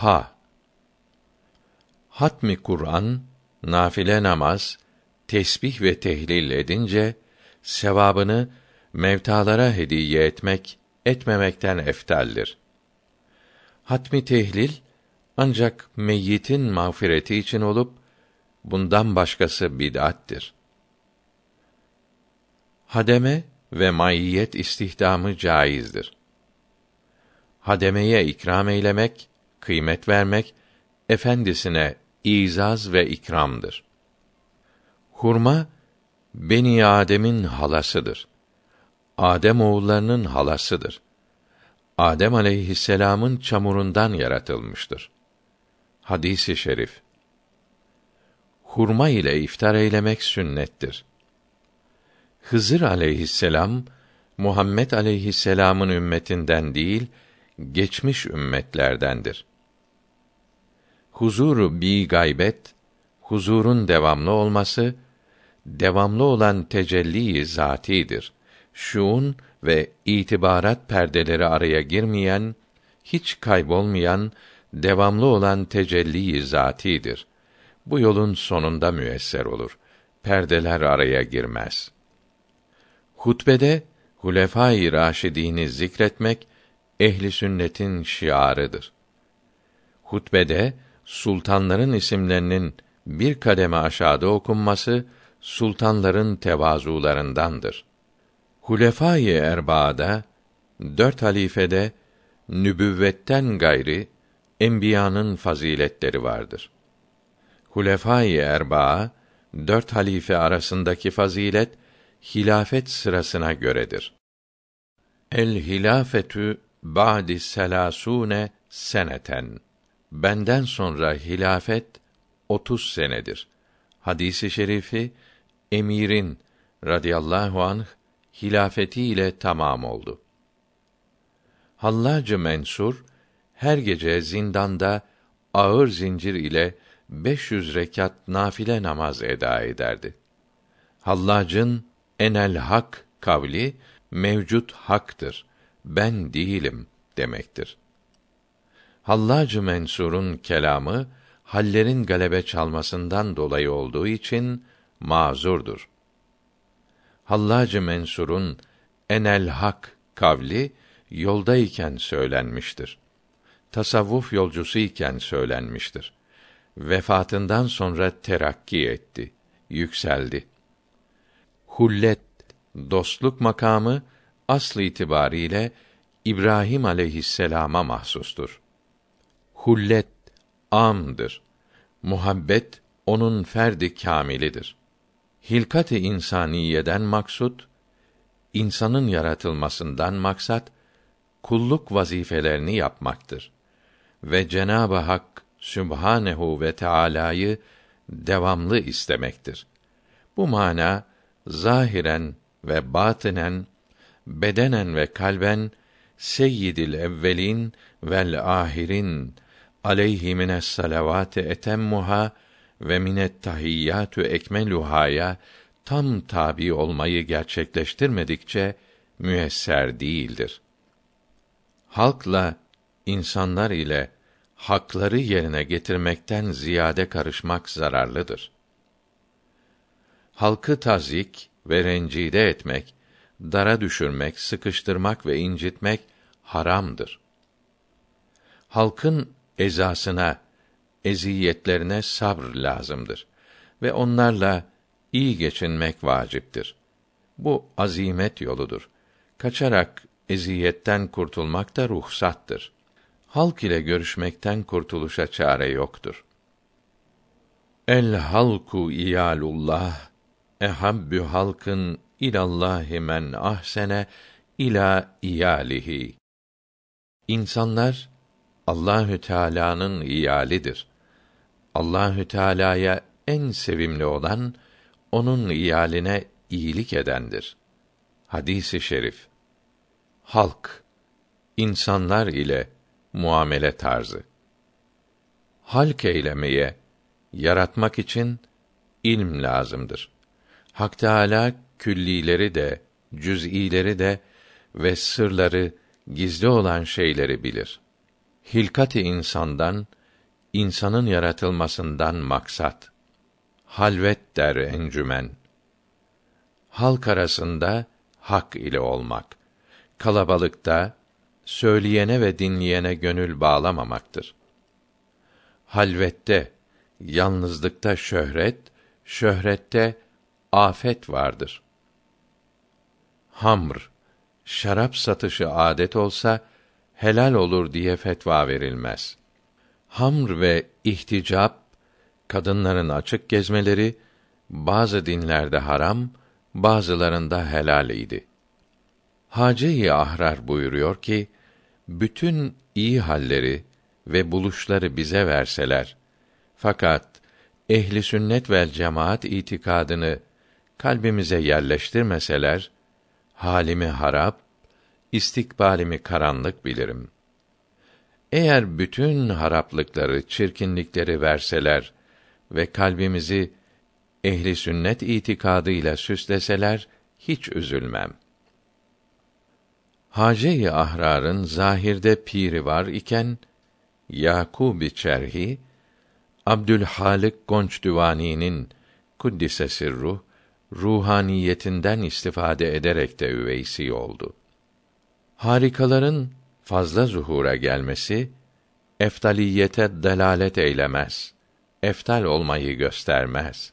Ha Hatmi Kur'an, nafile namaz, tesbih ve tehlil edince sevabını mevtalara hediye etmek etmemekten eftaldir. Hatmi tehlil ancak meyyitin mağfireti için olup bundan başkası bid'attir. Hademe ve maiyet istihdamı caizdir. Hademeye ikram eylemek, kıymet vermek efendisine izaz ve ikramdır. Hurma Beni Adem'in halasıdır. Adem oğullarının halasıdır. Adem aleyhisselam'ın çamurundan yaratılmıştır. Hadisi şerif. Hurma ile iftar eylemek sünnettir. Hızır aleyhisselam Muhammed aleyhisselam'ın ümmetinden değil, geçmiş ümmetlerdendir. Huzuru bi gaybet, huzurun devamlı olması, devamlı olan tecelli zatidir. Şuun ve itibarat perdeleri araya girmeyen, hiç kaybolmayan, devamlı olan tecelli zatidir. Bu yolun sonunda müesser olur. Perdeler araya girmez. Hutbede Hulefâ-i Raşidîn'i zikretmek ehli sünnetin şiarıdır. Hutbede sultanların isimlerinin bir kademe aşağıda okunması sultanların tevazularındandır. Hulefâ-i Erbaa'da dört halifede nübüvvetten gayri enbiyanın faziletleri vardır. Hulefâ-i Erbaa dört halife arasındaki fazilet hilafet sırasına göredir. El hilafetü ba'di selasune seneten. Benden sonra hilafet otuz senedir. Hadisi şerifi emirin radıyallahu anh hilafeti ile tamam oldu. Hallacı Mensur her gece zindanda ağır zincir ile 500 rekat nafile namaz eda ederdi. Hallacın enel hak kavli mevcut haktır. Ben değilim demektir. Hallacı Mensur'un kelamı hallerin galebe çalmasından dolayı olduğu için mazurdur. Hallacı Mensur'un enel hak kavli yoldayken söylenmiştir. Tasavvuf yolcusu iken söylenmiştir. Vefatından sonra terakki etti, yükseldi. Hullet dostluk makamı aslı itibariyle İbrahim aleyhisselama mahsustur. Hullet amdır. Muhabbet onun ferdi kamilidir. Hilkat-ı insaniyeden maksut insanın yaratılmasından maksat kulluk vazifelerini yapmaktır ve Cenab-ı Hak Sübhanehu ve Teala'yı devamlı istemektir. Bu mana zahiren ve batinen, bedenen ve kalben Seyyidil evvelin vel ahirin aleyhi mines salavati etemmuha ve minet tahiyyatü ekmeluhaya tam tabi olmayı gerçekleştirmedikçe müesser değildir. Halkla insanlar ile hakları yerine getirmekten ziyade karışmak zararlıdır. Halkı tazik ve rencide etmek, dara düşürmek, sıkıştırmak ve incitmek haramdır. Halkın ezasına, eziyetlerine sabr lazımdır ve onlarla iyi geçinmek vaciptir. Bu azimet yoludur. Kaçarak eziyetten kurtulmak da ruhsattır. Halk ile görüşmekten kurtuluşa çare yoktur. El halku iyalullah ehabbü halkın ilallahi men ahsene ila iyalihi. İnsanlar Allahü Teala'nın iyalidir. Allahü Teala'ya en sevimli olan onun iyaline iyilik edendir. Hadisi şerif. Halk insanlar ile muamele tarzı. Halk eylemeye, yaratmak için ilm lazımdır. Hak Teâlâ küllileri de, cüz'ileri de ve sırları, gizli olan şeyleri bilir. hilkat-ı insandan, insanın yaratılmasından maksat. Halvet der encümen. Halk arasında hak ile olmak. Kalabalıkta söyleyene ve dinleyene gönül bağlamamaktır. Halvette, yalnızlıkta şöhret, şöhrette afet vardır. Hamr, şarap satışı adet olsa helal olur diye fetva verilmez. Hamr ve ihticap kadınların açık gezmeleri bazı dinlerde haram, bazılarında helal idi. Hace-i Ahrar buyuruyor ki, bütün iyi halleri ve buluşları bize verseler, fakat ehli sünnet vel cemaat itikadını kalbimize yerleştirmeseler, halimi harap, istikbalimi karanlık bilirim. Eğer bütün haraplıkları, çirkinlikleri verseler ve kalbimizi ehli sünnet itikadıyla süsleseler hiç üzülmem. Hace-i Ahrar'ın zahirde piri var iken Yakub-i Çerhi Abdülhalik Gonçdüvani'nin kuddise sirruh ruhaniyetinden istifade ederek de üveysi oldu. Harikaların fazla zuhura gelmesi eftaliyete delalet eylemez. Eftal olmayı göstermez.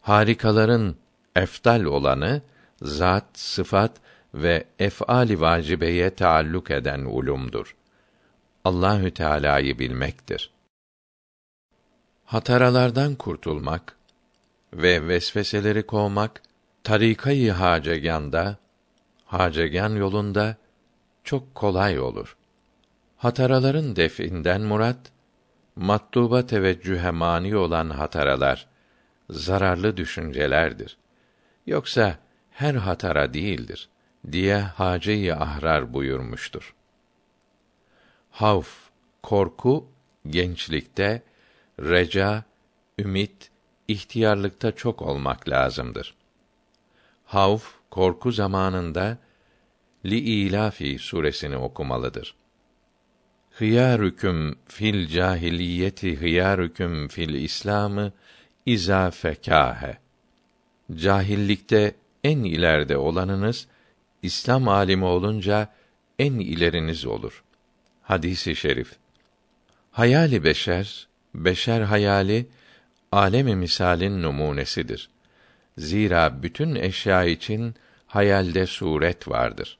Harikaların eftal olanı zat, sıfat ve ef'ali vacibeye taalluk eden ulumdur. Allahü Teala'yı bilmektir. Hataralardan kurtulmak ve vesveseleri kovmak tarikayı haceganda, hacegan yolunda çok kolay olur. Hataraların definden murat matluba teveccühe mani olan hataralar zararlı düşüncelerdir. Yoksa her hatara değildir diye Hace-i Ahrar buyurmuştur. Havf, korku gençlikte, reca, ümit, ihtiyarlıkta çok olmak lazımdır. Havf, korku zamanında li ilafi suresini okumalıdır. Hıyarüküm fil cahiliyeti hıyarüküm fil İslamı iza fekâhe. Cahillikte en ileride olanınız İslam alimi olunca en ileriniz olur. Hadisi şerif. Hayali beşer, beşer hayali alemi misalin numunesidir. Zira bütün eşya için hayalde suret vardır.